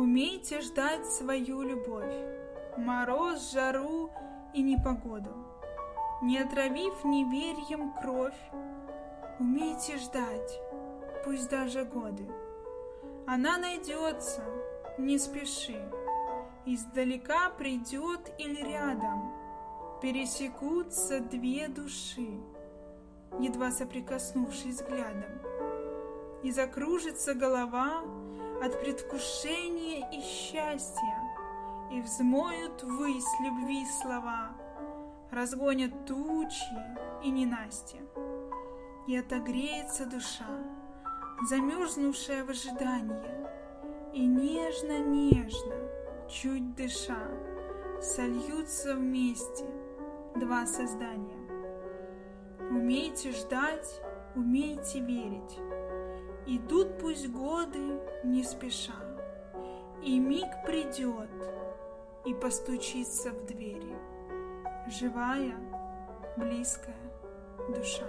Умейте ждать свою любовь, Мороз, жару и непогоду. Не отравив неверьем кровь, Умейте ждать, пусть даже годы. Она найдется, не спеши, Издалека придет или рядом, Пересекутся две души, Едва соприкоснувшись взглядом. И закружится голова От предвкушения и счастья, И взмоют ввысь любви слова, Разгонят тучи и ненастья и отогреется душа, замерзнувшая в ожидании, и нежно-нежно, чуть дыша, сольются вместе два создания. Умейте ждать, умейте верить, идут пусть годы не спеша, и миг придет и постучится в двери, живая, близкая душа.